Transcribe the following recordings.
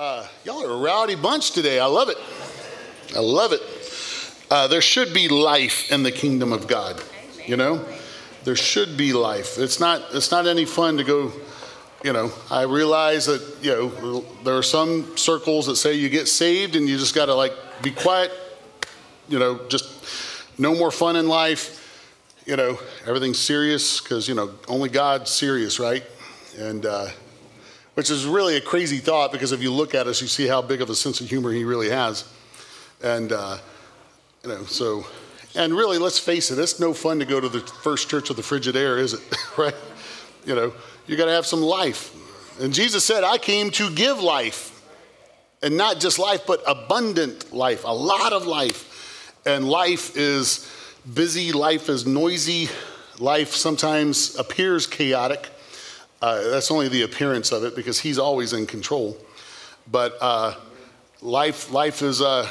Uh, y'all are a rowdy bunch today. I love it. I love it. Uh, there should be life in the kingdom of God. You know, there should be life. It's not. It's not any fun to go. You know, I realize that you know there are some circles that say you get saved and you just got to like be quiet. You know, just no more fun in life. You know, everything's serious because you know only God's serious, right? And uh, which is really a crazy thought because if you look at us, you see how big of a sense of humor he really has. And, uh, you know, so, and really, let's face it, it's no fun to go to the first church of the frigid air, is it? right? You know, you got to have some life. And Jesus said, I came to give life. And not just life, but abundant life, a lot of life. And life is busy, life is noisy, life sometimes appears chaotic. Uh, that's only the appearance of it because he's always in control. But uh, life, life is uh,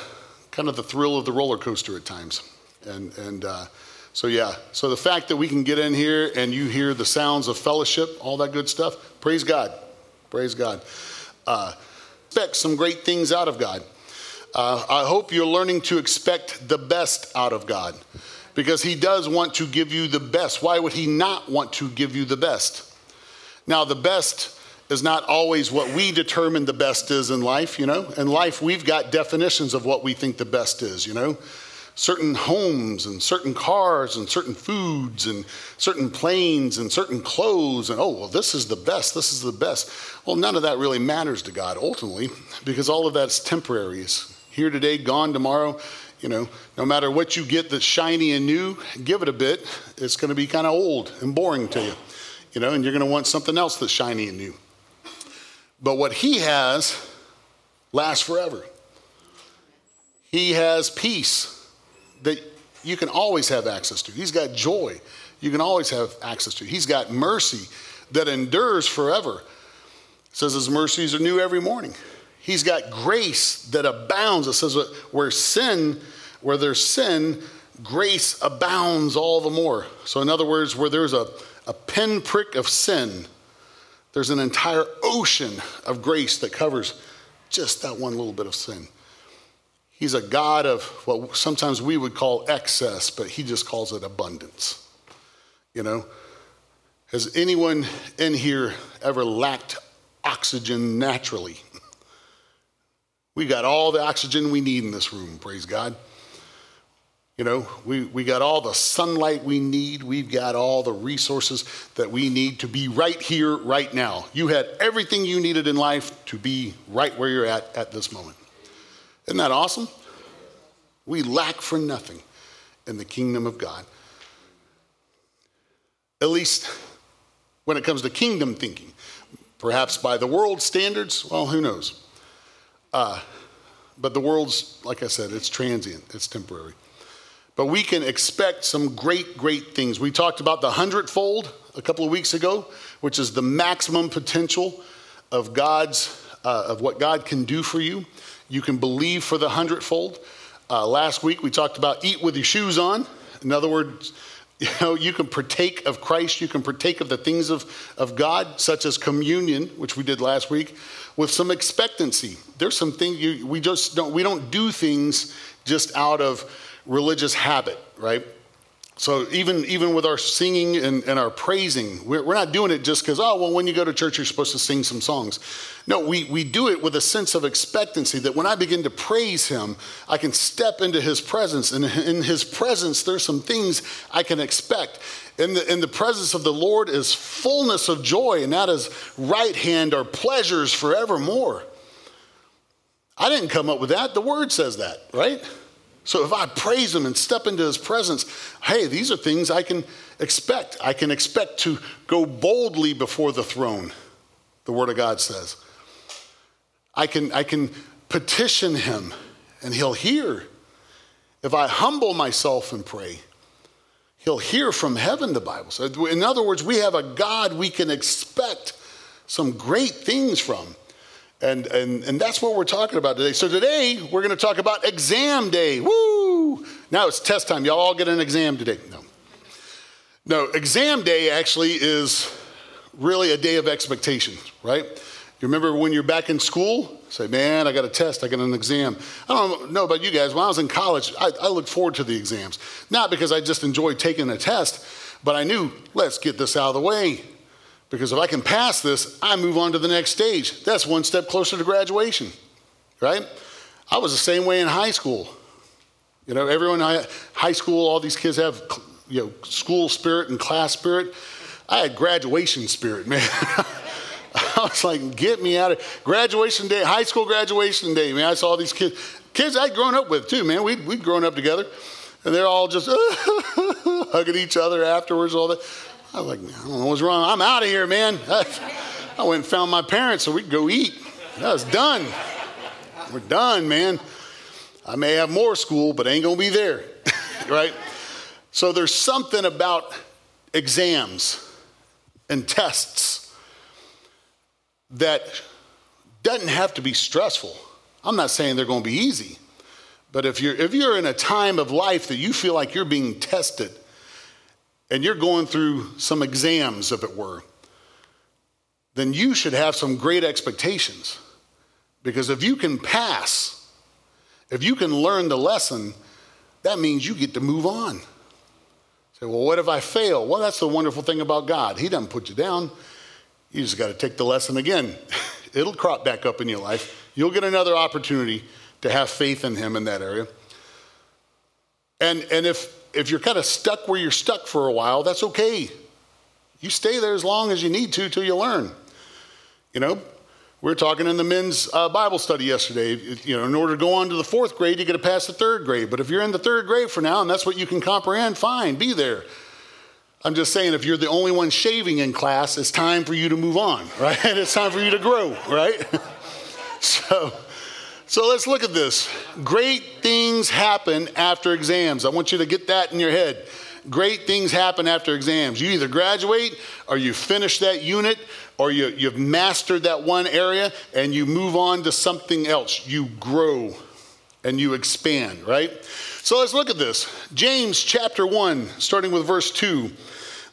kind of the thrill of the roller coaster at times. And, and uh, so, yeah. So the fact that we can get in here and you hear the sounds of fellowship, all that good stuff, praise God. Praise God. Uh, expect some great things out of God. Uh, I hope you're learning to expect the best out of God because He does want to give you the best. Why would He not want to give you the best? Now, the best is not always what we determine the best is in life, you know. In life, we've got definitions of what we think the best is, you know. Certain homes and certain cars and certain foods and certain planes and certain clothes, and oh, well, this is the best, this is the best. Well, none of that really matters to God ultimately because all of that's temporary. It's here today, gone tomorrow. You know, no matter what you get that's shiny and new, give it a bit, it's going to be kind of old and boring to you you know, and you're going to want something else that's shiny and new. But what he has lasts forever. He has peace that you can always have access to. He's got joy you can always have access to. He's got mercy that endures forever. It says his mercies are new every morning. He's got grace that abounds. It says where sin, where there's sin, grace abounds all the more. So in other words, where there's a a pinprick of sin, there's an entire ocean of grace that covers just that one little bit of sin. He's a God of what sometimes we would call excess, but he just calls it abundance. You know? Has anyone in here ever lacked oxygen naturally? We got all the oxygen we need in this room, praise God. You know, we, we got all the sunlight we need. We've got all the resources that we need to be right here, right now. You had everything you needed in life to be right where you're at at this moment. Isn't that awesome? We lack for nothing in the kingdom of God. At least when it comes to kingdom thinking. Perhaps by the world standards, well, who knows? Uh, but the world's, like I said, it's transient, it's temporary. But we can expect some great, great things. We talked about the hundredfold a couple of weeks ago, which is the maximum potential of God's, uh, of what God can do for you. You can believe for the hundredfold. Uh, last week we talked about eat with your shoes on. In other words, you know, you can partake of Christ, you can partake of the things of, of God, such as communion, which we did last week, with some expectancy. There's some things you, we just don't, we don't do things just out of religious habit, right? So even, even with our singing and, and our praising, we're, we're not doing it just because, oh, well, when you go to church, you're supposed to sing some songs. No, we, we do it with a sense of expectancy that when I begin to praise him, I can step into his presence. And in his presence, there's some things I can expect. In the, in the presence of the Lord is fullness of joy, and that is right hand are pleasures forevermore. I didn't come up with that. The word says that, right? So if I praise him and step into his presence, hey, these are things I can expect. I can expect to go boldly before the throne, the word of God says. I can, I can petition him and he'll hear. If I humble myself and pray, he'll hear from heaven, the Bible says. In other words, we have a God we can expect some great things from. And, and, and that's what we're talking about today. So today we're going to talk about exam day. Woo! Now it's test time. Y'all all get an exam today. No. No, exam day actually is really a day of expectation, right? You remember when you're back in school Say, man, I got a test, I got an exam. I don't know about you guys. When I was in college, I, I looked forward to the exams. Not because I just enjoyed taking a test, but I knew, let's get this out of the way. Because if I can pass this, I move on to the next stage. That's one step closer to graduation, right? I was the same way in high school. You know, everyone in high school, all these kids have, you know, school spirit and class spirit. I had graduation spirit, man. I was like, get me out of graduation day, high school graduation day, man. I saw these kids, kids I'd grown up with too, man. We'd, we'd grown up together. And they're all just hugging each other afterwards, all that. I was like, I don't know what's wrong. I'm out of here, man. I went and found my parents so we could go eat. That was done. We're done, man. I may have more school, but I ain't gonna be there, right? So there's something about exams and tests that doesn't have to be stressful. I'm not saying they're gonna be easy, but if you're if you're in a time of life that you feel like you're being tested and you're going through some exams, if it were, then you should have some great expectations. Because if you can pass, if you can learn the lesson, that means you get to move on. Say, well, what if I fail? Well, that's the wonderful thing about God. He doesn't put you down. You just got to take the lesson again. It'll crop back up in your life. You'll get another opportunity to have faith in Him in that area. And, and if, if you're kind of stuck where you're stuck for a while, that's okay. You stay there as long as you need to till you learn. You know, we were talking in the men's uh, Bible study yesterday. You know, in order to go on to the fourth grade, you got to pass the third grade. But if you're in the third grade for now and that's what you can comprehend, fine, be there. I'm just saying, if you're the only one shaving in class, it's time for you to move on, right? it's time for you to grow, right? so, so let's look at this. Great things happen after exams. I want you to get that in your head. Great things happen after exams. You either graduate or you finish that unit or you, you've mastered that one area and you move on to something else. You grow and you expand, right? So let's look at this. James chapter 1, starting with verse 2.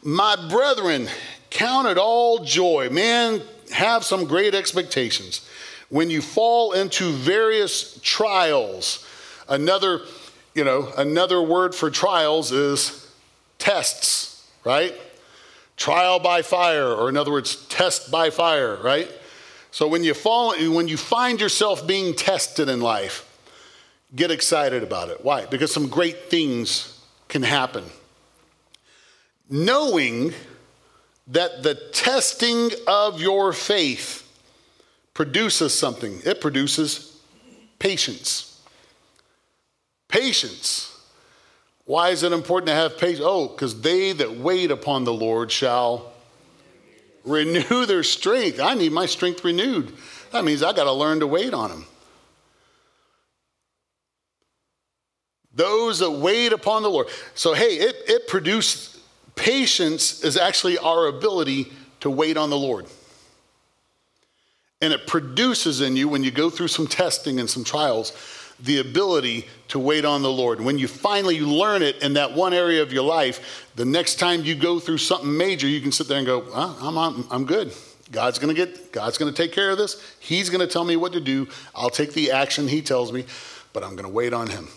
My brethren, count it all joy. Man, have some great expectations. When you fall into various trials, another, you know, another word for trials is tests, right? trial by fire, or in other words, test by fire, right? So when you fall, when you find yourself being tested in life, get excited about it. Why? Because some great things can happen. Knowing that the testing of your faith produces something, it produces patience. Patience. Why is it important to have patience? Oh, because they that wait upon the Lord shall renew their strength. I need my strength renewed. That means I got to learn to wait on Him. Those that wait upon the Lord. So, hey, it, it produced patience is actually our ability to wait on the Lord. And it produces in you, when you go through some testing and some trials, the ability to wait on the Lord. When you finally learn it in that one area of your life, the next time you go through something major, you can sit there and go, I'm, I'm, I'm good. God's going to get, God's going to take care of this. He's going to tell me what to do. I'll take the action he tells me, but I'm going to wait on him.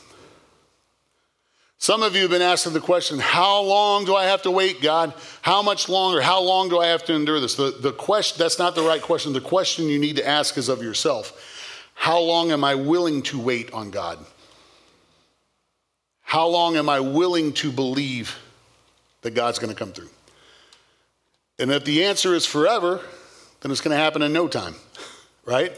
Some of you have been asking the question, how long do I have to wait, God? How much longer? How long do I have to endure this? The, the question, that's not the right question. The question you need to ask is of yourself. How long am I willing to wait on God? How long am I willing to believe that God's going to come through? And if the answer is forever, then it's going to happen in no time, right?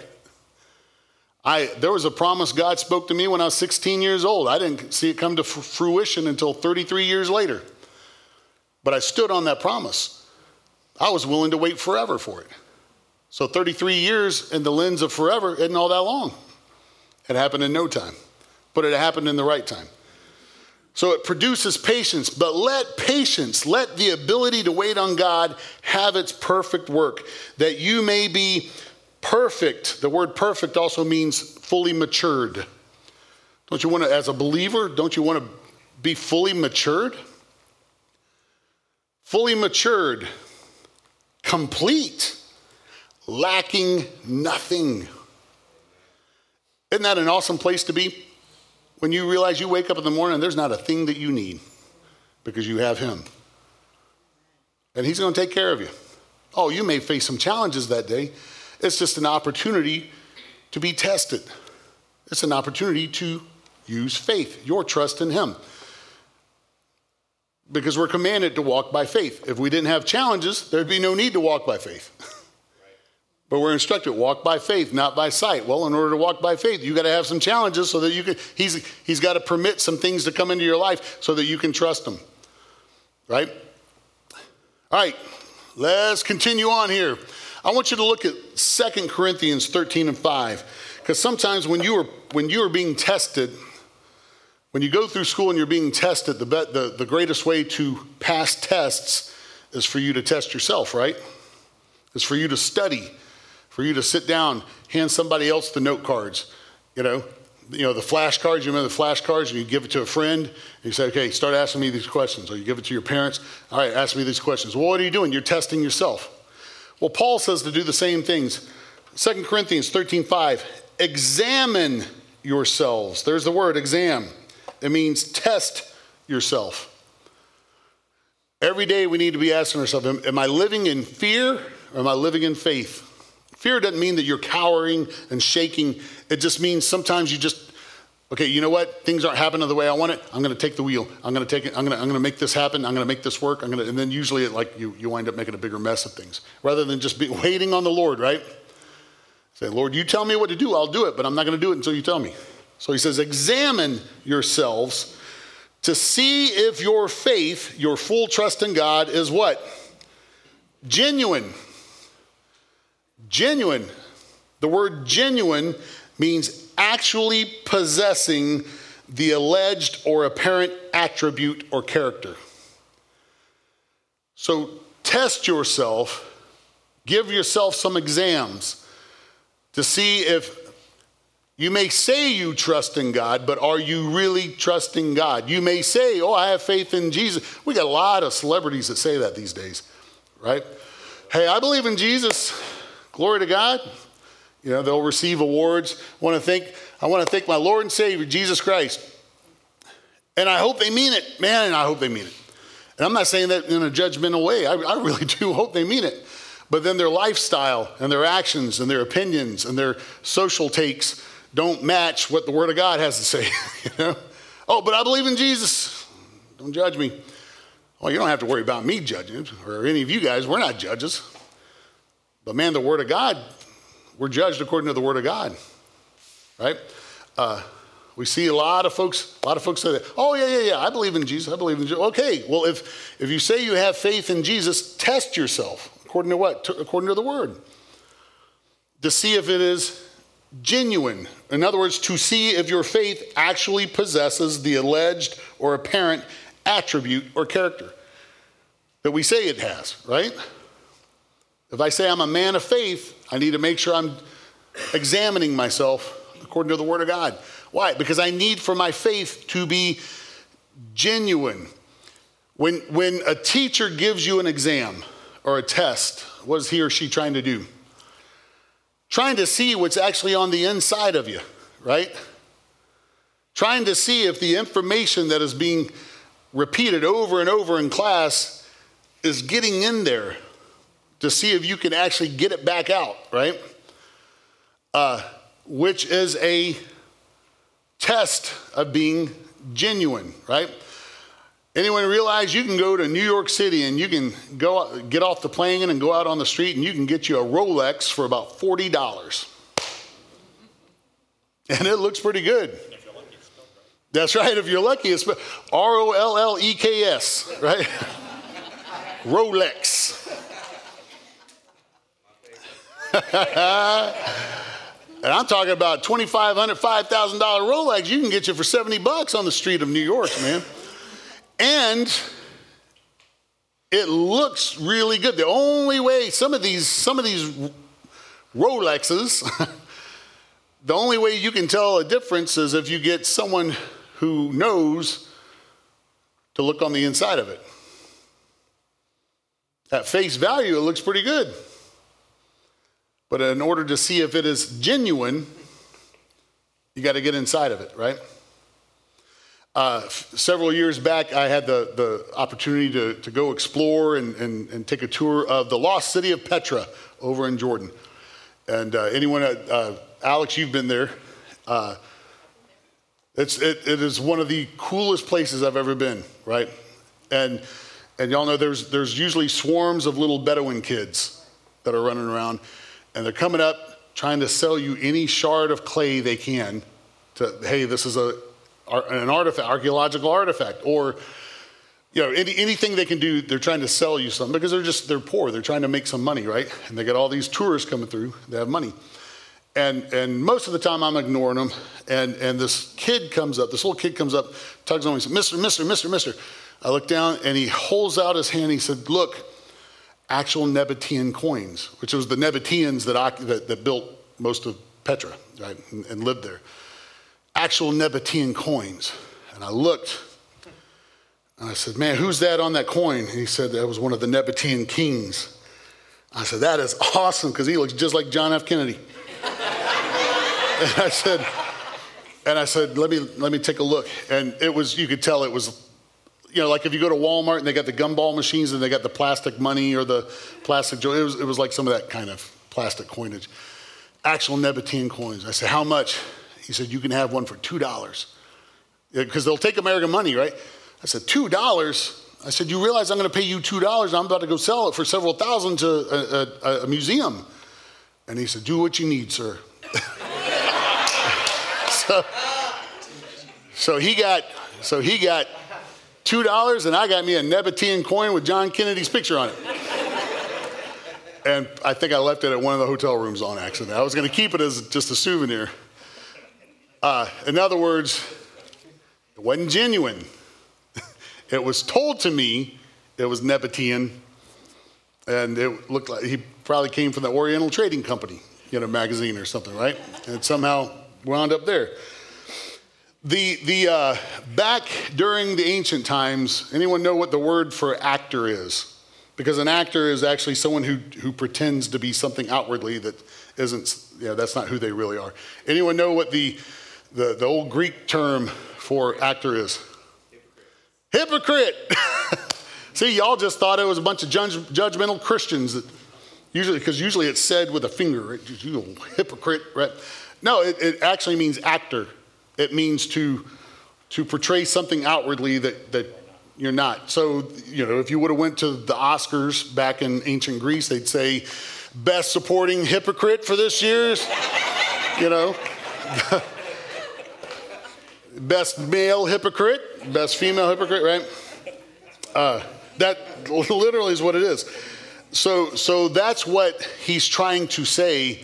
I, there was a promise God spoke to me when I was 16 years old. I didn't see it come to fruition until 33 years later. But I stood on that promise. I was willing to wait forever for it. So 33 years in the lens of forever isn't all that long. It happened in no time, but it happened in the right time. So it produces patience, but let patience, let the ability to wait on God have its perfect work, that you may be perfect. The word perfect also means fully matured. Don't you want to, as a believer, don't you want to be fully matured? Fully matured, complete lacking nothing. Isn't that an awesome place to be? When you realize you wake up in the morning and there's not a thing that you need because you have Him. And He's going to take care of you. Oh, you may face some challenges that day. It's just an opportunity to be tested. It's an opportunity to use faith, your trust in Him. Because we're commanded to walk by faith. If we didn't have challenges, there'd be no need to walk by faith. but we're instructed walk by faith, not by sight. Well, in order to walk by faith, you got to have some challenges so that you can. He's he's got to permit some things to come into your life so that you can trust Him. Right. All right. Let's continue on here. I want you to look at Second Corinthians 13 and 5. Because sometimes when you are when you are being tested, when you go through school and you're being tested, the, the, the greatest way to pass tests is for you to test yourself, right? It's for you to study, for you to sit down, hand somebody else the note cards, you know, you know, the flashcards, you remember the flashcards, and you give it to a friend, and you say, okay, start asking me these questions. Or you give it to your parents, all right, ask me these questions. Well, what are you doing? You're testing yourself. Well, Paul says to do the same things. 2 Corinthians 13 5, examine yourselves. There's the word exam. It means test yourself. Every day we need to be asking ourselves, am, am I living in fear or am I living in faith? Fear doesn't mean that you're cowering and shaking. It just means sometimes you just, okay, you know what? Things aren't happening the way I want it. I'm going to take the wheel. I'm going to take it. I'm going to, I'm going to make this happen. I'm going to make this work. I'm going to, and then usually it, like you, you wind up making a bigger mess of things rather than just be waiting on the Lord, right? Say, Lord, you tell me what to do. I'll do it, but I'm not going to do it until you tell me. So he says, examine yourselves to see if your faith, your full trust in God, is what? Genuine. Genuine. The word genuine means actually possessing the alleged or apparent attribute or character. So test yourself, give yourself some exams to see if you may say you trust in God, but are you really trusting God? You may say, Oh, I have faith in Jesus. We got a lot of celebrities that say that these days, right? Hey, I believe in Jesus. Glory to God. You know, they'll receive awards. I want to thank, I want to thank my Lord and Savior, Jesus Christ. And I hope they mean it. Man, and I hope they mean it. And I'm not saying that in a judgmental way. I, I really do hope they mean it. But then their lifestyle and their actions and their opinions and their social takes don't match what the Word of God has to say. you know? Oh, but I believe in Jesus. Don't judge me. Well, you don't have to worry about me judging or any of you guys. We're not judges. But man, the Word of God, we're judged according to the Word of God, right? Uh, we see a lot of folks, a lot of folks say that, oh, yeah, yeah, yeah, I believe in Jesus. I believe in Jesus. Okay, well, if, if you say you have faith in Jesus, test yourself. According to what? To, according to the Word. To see if it is genuine. In other words, to see if your faith actually possesses the alleged or apparent attribute or character that we say it has, right? If I say I'm a man of faith, I need to make sure I'm examining myself according to the Word of God. Why? Because I need for my faith to be genuine. When, when a teacher gives you an exam or a test, what is he or she trying to do? Trying to see what's actually on the inside of you, right? Trying to see if the information that is being repeated over and over in class is getting in there to see if you can actually get it back out, right? Uh, which is a test of being genuine, right? Anyone realize you can go to New York City and you can go get off the plane and go out on the street and you can get you a Rolex for about forty dollars, and it looks pretty good. That's right. If you're lucky, it's R O L L E K S, right? Rolex. and I'm talking about $2,500, $5,000 Rolex you can get you for 70 bucks on the street of New York, man. And it looks really good. The only way some of these some of these Rolexes, the only way you can tell a difference is if you get someone who knows to look on the inside of it. At face value, it looks pretty good. But in order to see if it is genuine, You got to get inside of it, right? Uh, f- several years back, I had the, the opportunity to, to go explore and, and, and take a tour of the lost city of Petra over in Jordan. And uh, anyone, uh, Alex, you've been there. Uh, it's, it, it is one of the coolest places I've ever been, right? And, and y'all know there's, there's usually swarms of little Bedouin kids that are running around, and they're coming up trying to sell you any shard of clay they can to, hey, this is a, an artifact, archaeological artifact, or you know, any, anything they can do, they're trying to sell you something because they're just, they're poor. They're trying to make some money, right? And they got all these tourists coming through, they have money. And, and most of the time I'm ignoring them. And, and this kid comes up, this little kid comes up, tugs on me, says, Mister, Mister, Mister, Mister. I look down and he holds out his hand. He said, Look, actual Nabatean coins, which was the Nabateans that, that, that built most of Petra, right, and, and lived there. Actual Nabatean coins. And I looked and I said, Man, who's that on that coin? And he said, That was one of the Nabatean kings. I said, That is awesome because he looks just like John F. Kennedy. and I said, and I said, let me let me take a look. And it was, you could tell it was, you know, like if you go to Walmart and they got the gumball machines and they got the plastic money or the plastic, it was, it was like some of that kind of plastic coinage. Actual Nabatean coins. I said, how much? He said, you can have one for two dollars. Because they'll take American money, right? I said, two dollars? I said, you realize I'm going to pay you two dollars? I'm about to go sell it for several thousand to a, a, a museum. And he said, do what you need, sir. so, so he got so he got two dollars, and I got me a Nabatean coin with John Kennedy's picture on it. And I think I left it at one of the hotel rooms on accident. I was going to keep it as just a souvenir. Uh, in other words, it wasn't genuine. it was told to me it was Nabatean, and it looked like he probably came from the Oriental Trading Company, you know, magazine or something, right? And somehow wound up there. The, the uh, back during the ancient times, anyone know what the word for actor is? Because an actor is actually someone who, who pretends to be something outwardly that isn't, yeah, that's not who they really are. Anyone know what the, the, the old Greek term for actor is? Hypocrite. Hypocrite. See, y'all just thought it was a bunch of judge, judgmental Christians that usually, because usually it's said with a finger, right? You hypocrite, right? No, it, it actually means actor. It means to, to portray something outwardly that, that you're not. So, you know, if you would have went to the Oscars back in ancient Greece, they'd say, best supporting hypocrite for this year's, you know. best male hypocrite, best female hypocrite, right? Uh, that literally is what it is. So, so that's what he's trying to say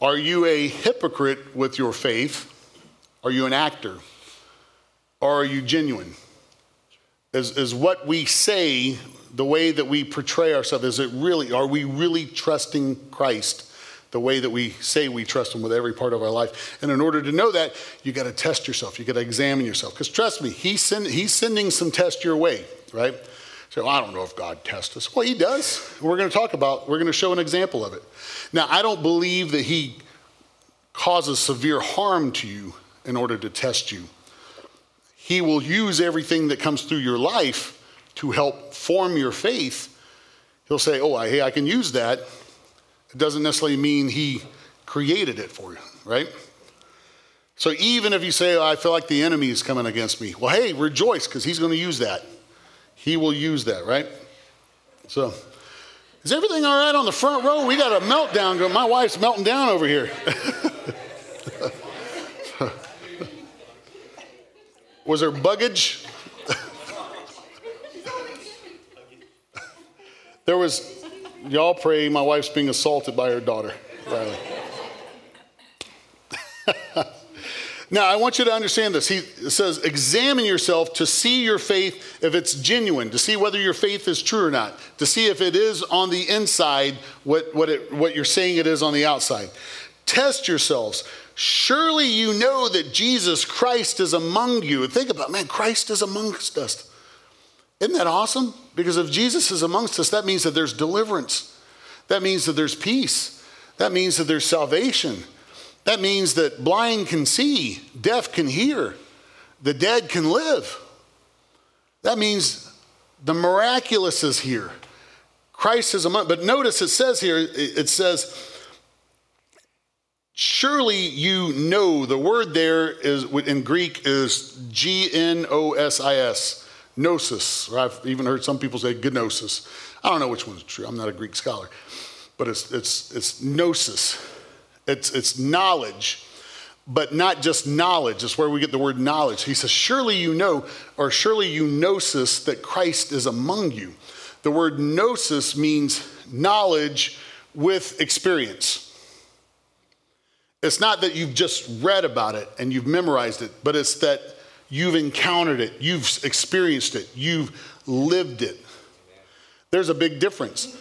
are you a hypocrite with your faith? Are you an actor? Or are you genuine? Is, is what we say, the way that we portray ourselves, is it really, are we really trusting Christ the way that we say we trust Him with every part of our life? And in order to know that, you got to test yourself. You got to examine yourself. Because trust me, he's, send, he's sending some tests your way, right? So I don't know if God tests us. Well, He does. We're going to talk about, we're going to show an example of it. Now, I don't believe that He causes severe harm to you in order to test you. He will use everything that comes through your life to help form your faith. He'll say, Oh, hey, I can use that. It doesn't necessarily mean He created it for you, right? So even if you say, oh, I feel like the enemy is coming against me, well, hey, rejoice because He's going to use that. He will use that, right? So, is everything all right on the front row? We got a meltdown going. My wife's melting down over here. Was there buggage? there was, y'all pray, my wife's being assaulted by her daughter, Riley. Now, I want you to understand this. He says, examine yourself to see your faith if it's genuine, to see whether your faith is true or not, to see if it is on the inside what, what, it, what you're saying it is on the outside. Test yourselves. Surely you know that Jesus Christ is among you. Think about, man, Christ is amongst us. Isn't that awesome? Because if Jesus is amongst us, that means that there's deliverance. That means that there's peace. That means that there's salvation. That means that blind can see, deaf can hear, the dead can live. That means the miraculous is here. Christ is among, but notice it says here, it says, surely you know, the word there is in Greek is G N O S I S, gnosis, or I've even heard some people say gnosis. I don't know which one's true, I'm not a Greek scholar, but it's, it's, it's gnosis, it's, it's knowledge but not just knowledge. It's where we get the word knowledge. He says, Surely you know, or surely you gnosis that Christ is among you. The word gnosis means knowledge with experience. It's not that you've just read about it and you've memorized it, but it's that you've encountered it, you've experienced it, you've lived it. There's a big difference.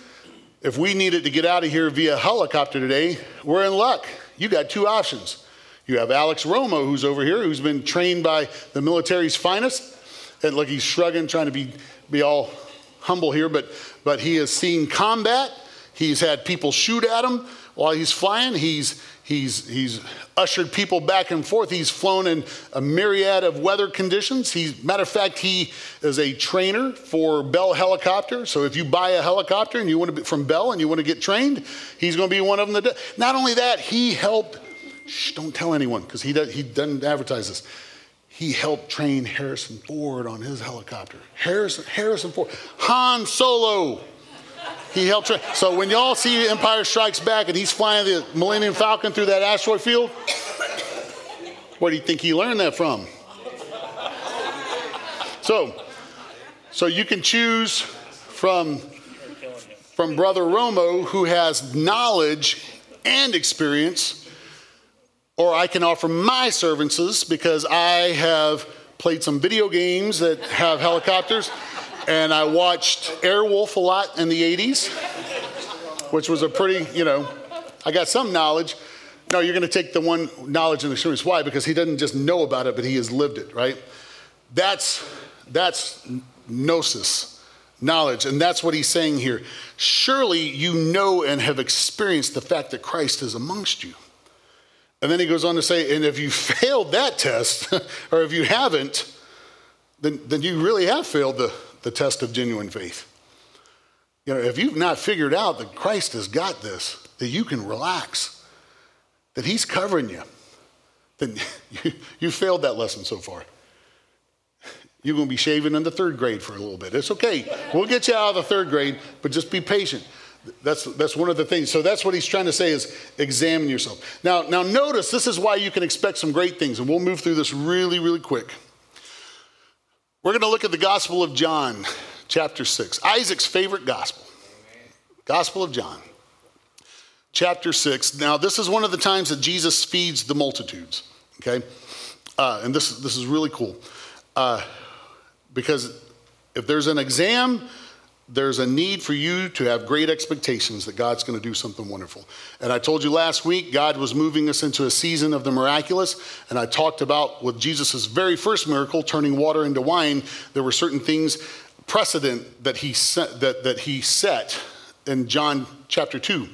If we needed to get out of here via helicopter today, we're in luck. You got two options. You have Alex Romo, who's over here, who's been trained by the military's finest. And look, he's shrugging, trying to be, be all humble here, but, but he has seen combat. He's had people shoot at him while he's flying. He's, he's, he's ushered people back and forth. He's flown in a myriad of weather conditions. He's, matter of fact, he is a trainer for Bell Helicopter. So if you buy a helicopter and you want to be from Bell and you want to get trained, he's going to be one of them. That, not only that, he helped, shh, don't tell anyone because he, does, he doesn't advertise this he helped train Harrison Ford on his helicopter. Harrison, Harrison Ford, Han Solo. He helped train. So when y'all see Empire Strikes Back and he's flying the Millennium Falcon through that asteroid field, where do you think he learned that from? So, so you can choose from, from Brother Romo, who has knowledge and experience or I can offer my services because I have played some video games that have helicopters, and I watched Airwolf a lot in the 80s, which was a pretty, you know, I got some knowledge. No, you're going to take the one knowledge and experience. Why? Because he doesn't just know about it, but he has lived it, right? That's that's gnosis, knowledge, and that's what he's saying here. Surely you know and have experienced the fact that Christ is amongst you. And then he goes on to say, and if you failed that test, or if you haven't, then, then you really have failed the, the test of genuine faith. You know, if you've not figured out that Christ has got this, that you can relax, that he's covering you, then you, you failed that lesson so far. You're going to be shaving in the third grade for a little bit. It's okay. We'll get you out of the third grade, but just be patient. That's, that's one of the things. So that's what he's trying to say is examine yourself. Now, now notice this is why you can expect some great things, and we'll move through this really, really quick. We're going to look at the Gospel of John, chapter 6, Isaac's favorite gospel. Gospel of John, chapter 6. Now, this is one of the times that Jesus feeds the multitudes, okay? Uh, and this, this is really cool. Uh, because if there's an exam, there's a need for you to have great expectations that God's going to do something wonderful. And I told you last week, God was moving us into a season of the miraculous. And I talked about with Jesus' very first miracle, turning water into wine, there were certain things, precedent that he set, that, that he set in John chapter 2.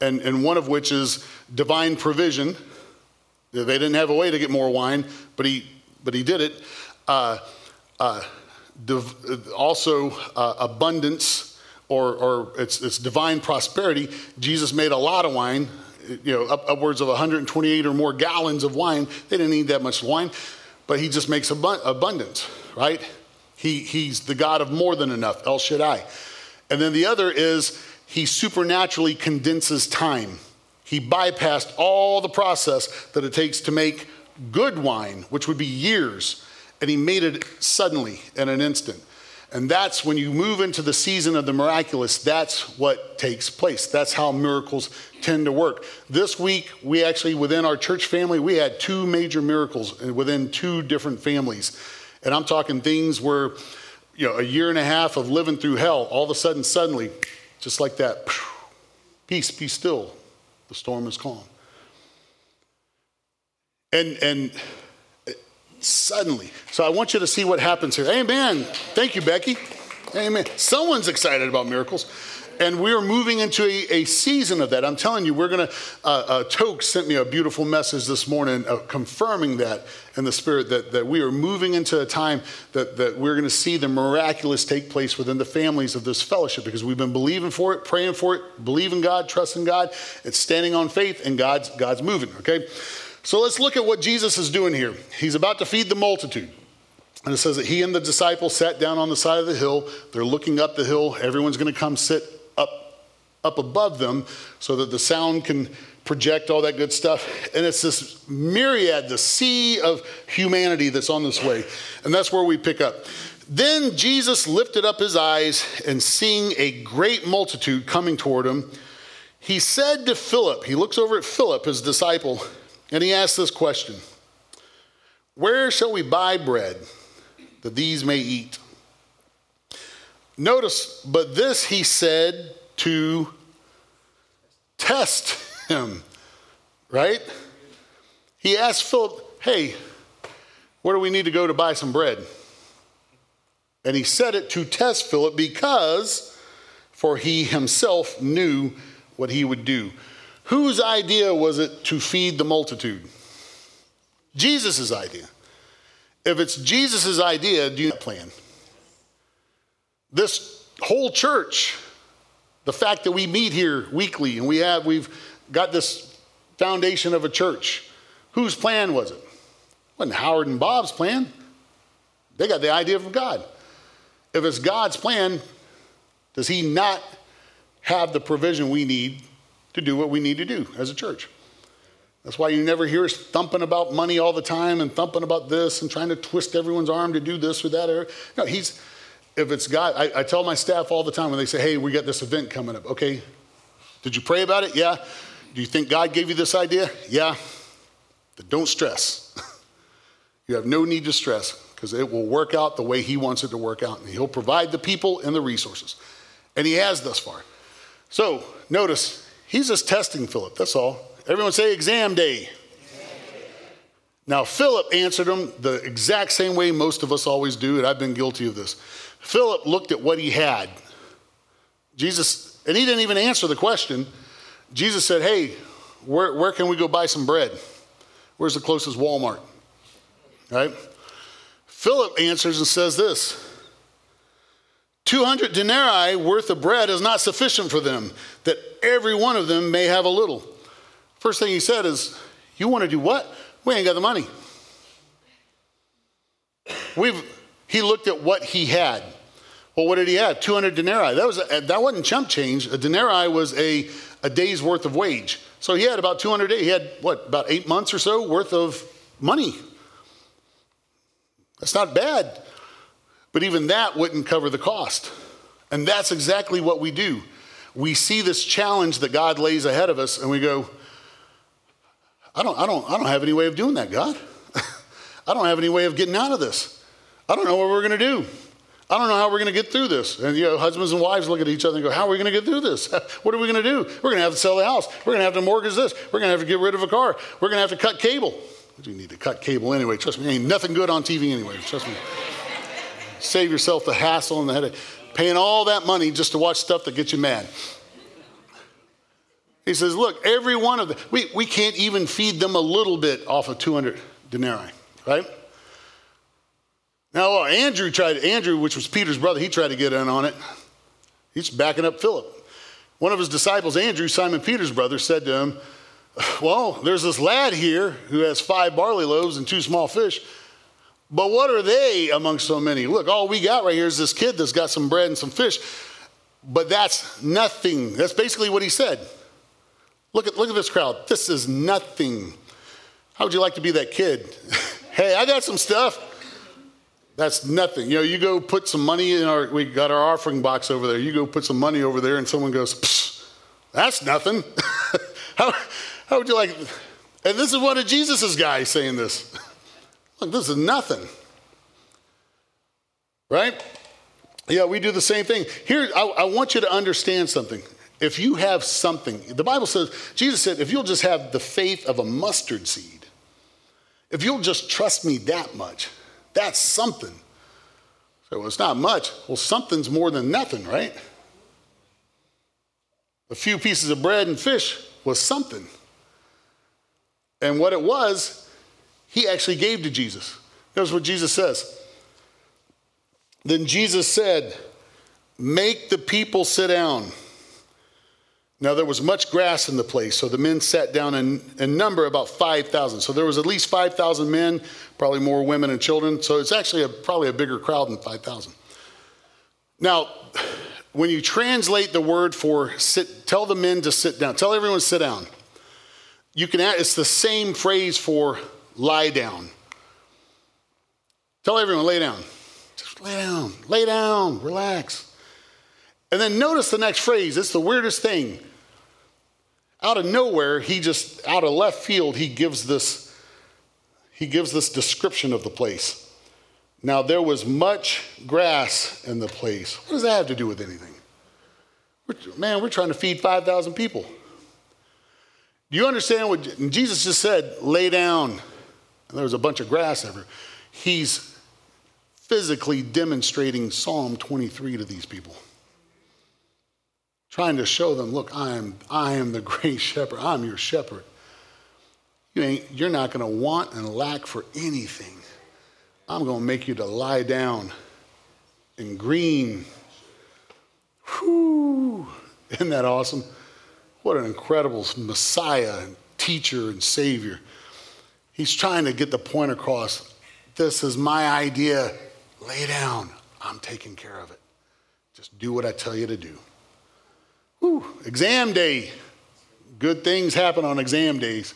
And, and one of which is divine provision. They didn't have a way to get more wine, but he, but he did it. Uh, uh, also uh, abundance or, or it's, it's divine prosperity. Jesus made a lot of wine, you know, up, upwards of 128 or more gallons of wine. They didn't need that much wine, but he just makes abundance, right? He, he's the God of more than enough, El Shaddai. And then the other is he supernaturally condenses time. He bypassed all the process that it takes to make good wine, which would be years and he made it suddenly in an instant. And that's when you move into the season of the miraculous, that's what takes place. That's how miracles tend to work. This week, we actually, within our church family, we had two major miracles within two different families. And I'm talking things where, you know, a year and a half of living through hell, all of a sudden, suddenly, just like that, peace, be still. The storm is calm. And, and, suddenly. So I want you to see what happens here. Amen. Thank you, Becky. Amen. Someone's excited about miracles. and we're moving into a, a, season of that. I'm telling you, we're going to, uh, uh, Toke sent me a beautiful message this morning uh, confirming that in the spirit that, that we are moving into a time that, that we're going to see the miraculous take place within the families of this fellowship because we've been believing for it, praying for it, believing God, trusting God. It's standing on faith and God's, God's moving, okay? So let's look at what Jesus is doing here. He's about to feed the multitude. And it says that he and the disciples sat down on the side of the hill. They're looking up the hill. Everyone's going to come sit up, up above them so that the sound can project all that good stuff. And it's this myriad, the sea of humanity that's on this way. And that's where we pick up. Then Jesus lifted up his eyes and seeing a great multitude coming toward him, he said to Philip, he looks over at Philip, his disciple, and he asked this question Where shall we buy bread? that these may eat. Notice, but this he said to test him, right? He asked Philip, hey, where do we need to go to buy some bread? And he said it to test Philip because, for he himself knew what he would do. Whose idea was it to feed the multitude? Jesus' idea. If it's Jesus' idea, do you plan? This whole church, the fact that we meet here weekly and we have, we've got this foundation of a church, whose plan was it? it wasn't Howard and Bob's plan. They got the idea from God. If it's God's plan, does He not have the provision we need to do what we need to do as a church? That's why you never hear us thumping about money all the time and thumping about this and trying to twist everyone's arm to do this or that. No, he's, if it's God, I, I tell my staff all the time when they say, hey, we got this event coming up. Okay, did you pray about it? Yeah. Do you think God gave you this idea? Yeah. Don't stress. you have no need to stress because it will work out the way He wants it to work out. And He'll provide the people and the resources. And He has thus far. So notice, He's just testing Philip. That's all. Everyone say exam day. Now, Philip answered him the exact same way most of us always do, and I've been guilty of this. Philip looked at what he had. Jesus, and he didn't even answer the question. Jesus said, Hey, where, where can we go buy some bread? Where's the closest Walmart? Right? Philip answers and says this 200 denarii worth of bread is not sufficient for them, that every one of them may have a little. First thing he said is, You want to do what? We ain't got the money. We've, he looked at what he had. Well, what did he have? 200 denarii. That, was a, that wasn't chump change. A denarii was a, a day's worth of wage. So he had about 200 days. He had, what, about eight months or so worth of money. That's not bad. But even that wouldn't cover the cost. And that's exactly what we do. We see this challenge that God lays ahead of us and we go, I don't, I don't, I don't have any way of doing that, God. I don't have any way of getting out of this. I don't know what we're going to do. I don't know how we're going to get through this. And you know, husbands and wives look at each other and go, How are we going to get through this? what are we going to do? We're going to have to sell the house. We're going to have to mortgage this. We're going to have to get rid of a car. We're going to have to cut cable. You need to cut cable anyway. Trust me, ain't nothing good on TV anyway. Trust me. Save yourself the hassle and the headache. Paying all that money just to watch stuff that gets you mad. He says, Look, every one of them, we, we can't even feed them a little bit off of 200 denarii, right? Now, well, Andrew tried, Andrew, which was Peter's brother, he tried to get in on it. He's backing up Philip. One of his disciples, Andrew, Simon Peter's brother, said to him, Well, there's this lad here who has five barley loaves and two small fish. But what are they among so many? Look, all we got right here is this kid that's got some bread and some fish. But that's nothing. That's basically what he said. Look at, look at this crowd. This is nothing. How would you like to be that kid? hey, I got some stuff. That's nothing. You know, you go put some money in our, we got our offering box over there. You go put some money over there, and someone goes, that's nothing. how, how would you like, and this is one of Jesus's guys saying this. Look, this is nothing. Right? Yeah, we do the same thing. Here, I, I want you to understand something. If you have something, the Bible says, Jesus said, if you'll just have the faith of a mustard seed, if you'll just trust me that much, that's something. So, well, it's not much. Well, something's more than nothing, right? A few pieces of bread and fish was something. And what it was, he actually gave to Jesus. Here's what Jesus says. Then Jesus said, Make the people sit down. Now there was much grass in the place, so the men sat down in, in number about 5,000. So there was at least 5,000 men, probably more women and children. So it's actually a, probably a bigger crowd than 5,000. Now, when you translate the word for sit, tell the men to sit down, tell everyone to sit down. You can add, it's the same phrase for lie down. Tell everyone, lay down. Just lay down, lay down, relax. And then notice the next phrase. It's the weirdest thing. Out of nowhere, he just, out of left field, he gives this, he gives this description of the place. Now there was much grass in the place. What does that have to do with anything? Man, we're trying to feed 5,000 people. Do you understand what Jesus just said? Lay down. And there was a bunch of grass everywhere. He's physically demonstrating Psalm 23 to these people trying to show them, look, I am, I am the great shepherd. I'm your shepherd. You ain't, you're not going to want and lack for anything. I'm going to make you to lie down in green. Whew. Isn't that awesome? What an incredible Messiah and teacher and Savior. He's trying to get the point across. This is my idea. Lay down. I'm taking care of it. Just do what I tell you to do. Whew, exam day. Good things happen on exam days.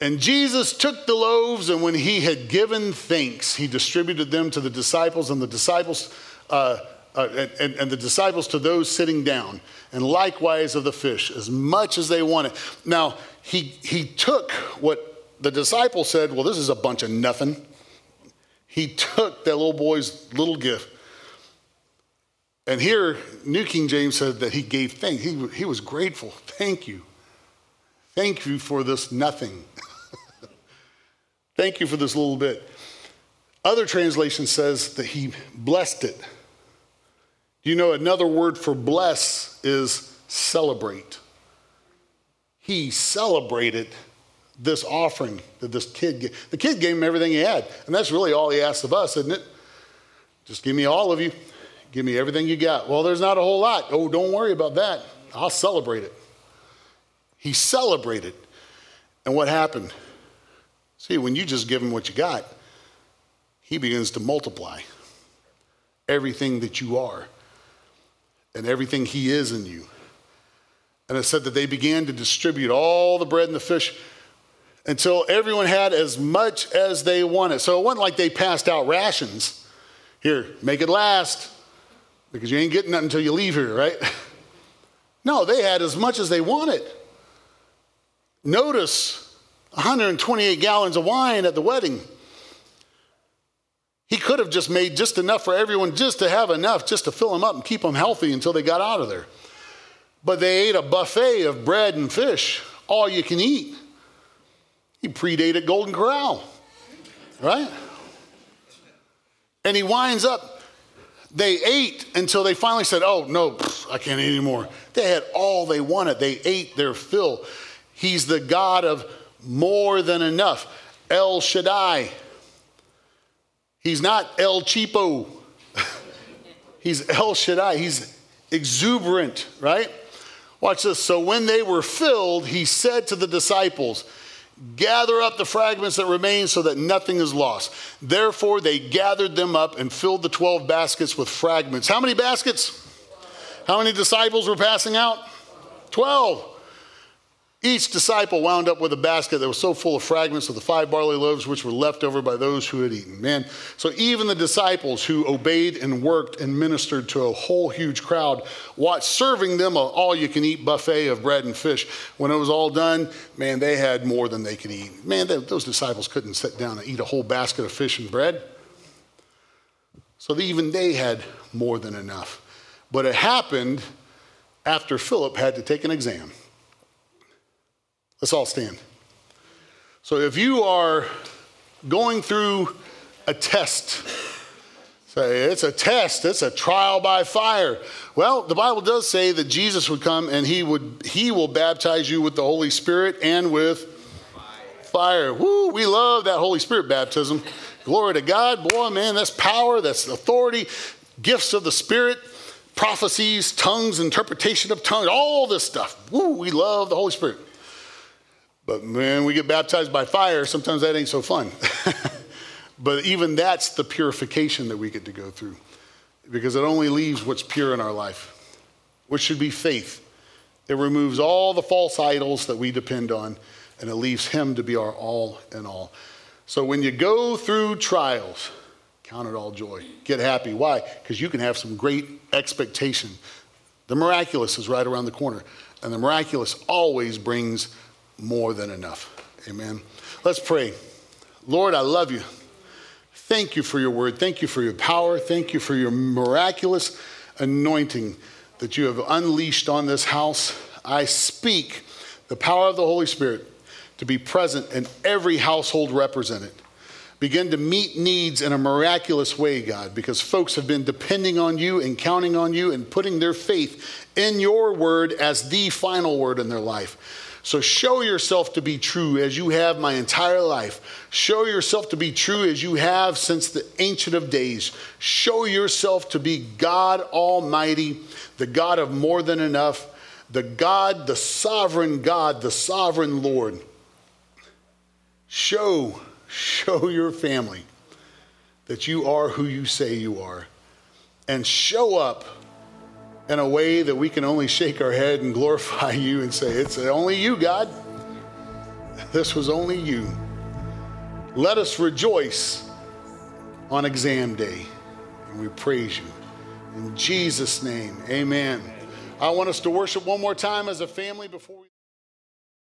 And Jesus took the loaves, and when he had given thanks, he distributed them to the disciples, and the disciples, uh, uh, and, and, the disciples to those sitting down, and likewise of the fish, as much as they wanted. Now he he took what the disciple said. Well, this is a bunch of nothing. He took that little boy's little gift and here, New King James said that he gave thanks. He, he was grateful. Thank you. Thank you for this nothing. Thank you for this little bit. Other translation says that he blessed it. You know another word for bless is celebrate? He celebrated this offering that this kid gave. The kid gave him everything he had. And that's really all he asked of us, isn't it? Just give me all of you. Give me everything you got. Well, there's not a whole lot. Oh, don't worry about that. I'll celebrate it. He celebrated. And what happened? See, when you just give him what you got, he begins to multiply everything that you are and everything he is in you. And it said that they began to distribute all the bread and the fish until everyone had as much as they wanted. So it wasn't like they passed out rations. Here, make it last because you ain't getting nothing until you leave here, right? No, they had as much as they wanted. Notice 128 gallons of wine at the wedding. He could have just made just enough for everyone, just to have enough, just to fill them up and keep them healthy until they got out of there. But they ate a buffet of bread and fish, all you can eat. He predated Golden Corral, right? And he winds up they ate until they finally said, Oh, no, I can't eat anymore. They had all they wanted. They ate their fill. He's the God of more than enough. El Shaddai. He's not El Cheapo. He's El Shaddai. He's exuberant, right? Watch this. So when they were filled, he said to the disciples, Gather up the fragments that remain so that nothing is lost. Therefore, they gathered them up and filled the 12 baskets with fragments. How many baskets? How many disciples were passing out? 12. Each disciple wound up with a basket that was so full of fragments of the five barley loaves which were left over by those who had eaten. Man, so even the disciples who obeyed and worked and ministered to a whole huge crowd, watched serving them an all you can eat buffet of bread and fish. When it was all done, man, they had more than they could eat. Man, they, those disciples couldn't sit down and eat a whole basket of fish and bread. So even they had more than enough. But it happened after Philip had to take an exam. Let's all stand. So if you are going through a test, say it's a test, it's a trial by fire. Well, the Bible does say that Jesus would come and he would he will baptize you with the Holy Spirit and with fire. Woo, we love that Holy Spirit baptism. Glory to God. Boy, man, that's power, that's authority, gifts of the Spirit, prophecies, tongues, interpretation of tongues, all this stuff. Woo, we love the Holy Spirit. But when we get baptized by fire, sometimes that ain't so fun. but even that's the purification that we get to go through because it only leaves what's pure in our life, which should be faith. It removes all the false idols that we depend on, and it leaves Him to be our all in all. So when you go through trials, count it all joy. Get happy. Why? Because you can have some great expectation. The miraculous is right around the corner, and the miraculous always brings more than enough. Amen. Let's pray. Lord, I love you. Thank you for your word. Thank you for your power. Thank you for your miraculous anointing that you have unleashed on this house. I speak the power of the Holy Spirit to be present in every household represented. Begin to meet needs in a miraculous way, God, because folks have been depending on you and counting on you and putting their faith in your word as the final word in their life. So show yourself to be true as you have my entire life. Show yourself to be true as you have since the ancient of days. Show yourself to be God Almighty, the God of more than enough, the God, the sovereign God, the sovereign Lord. Show, show your family that you are who you say you are. And show up in a way that we can only shake our head and glorify you and say, It's only you, God. This was only you. Let us rejoice on exam day. And we praise you. In Jesus' name, amen. I want us to worship one more time as a family before we.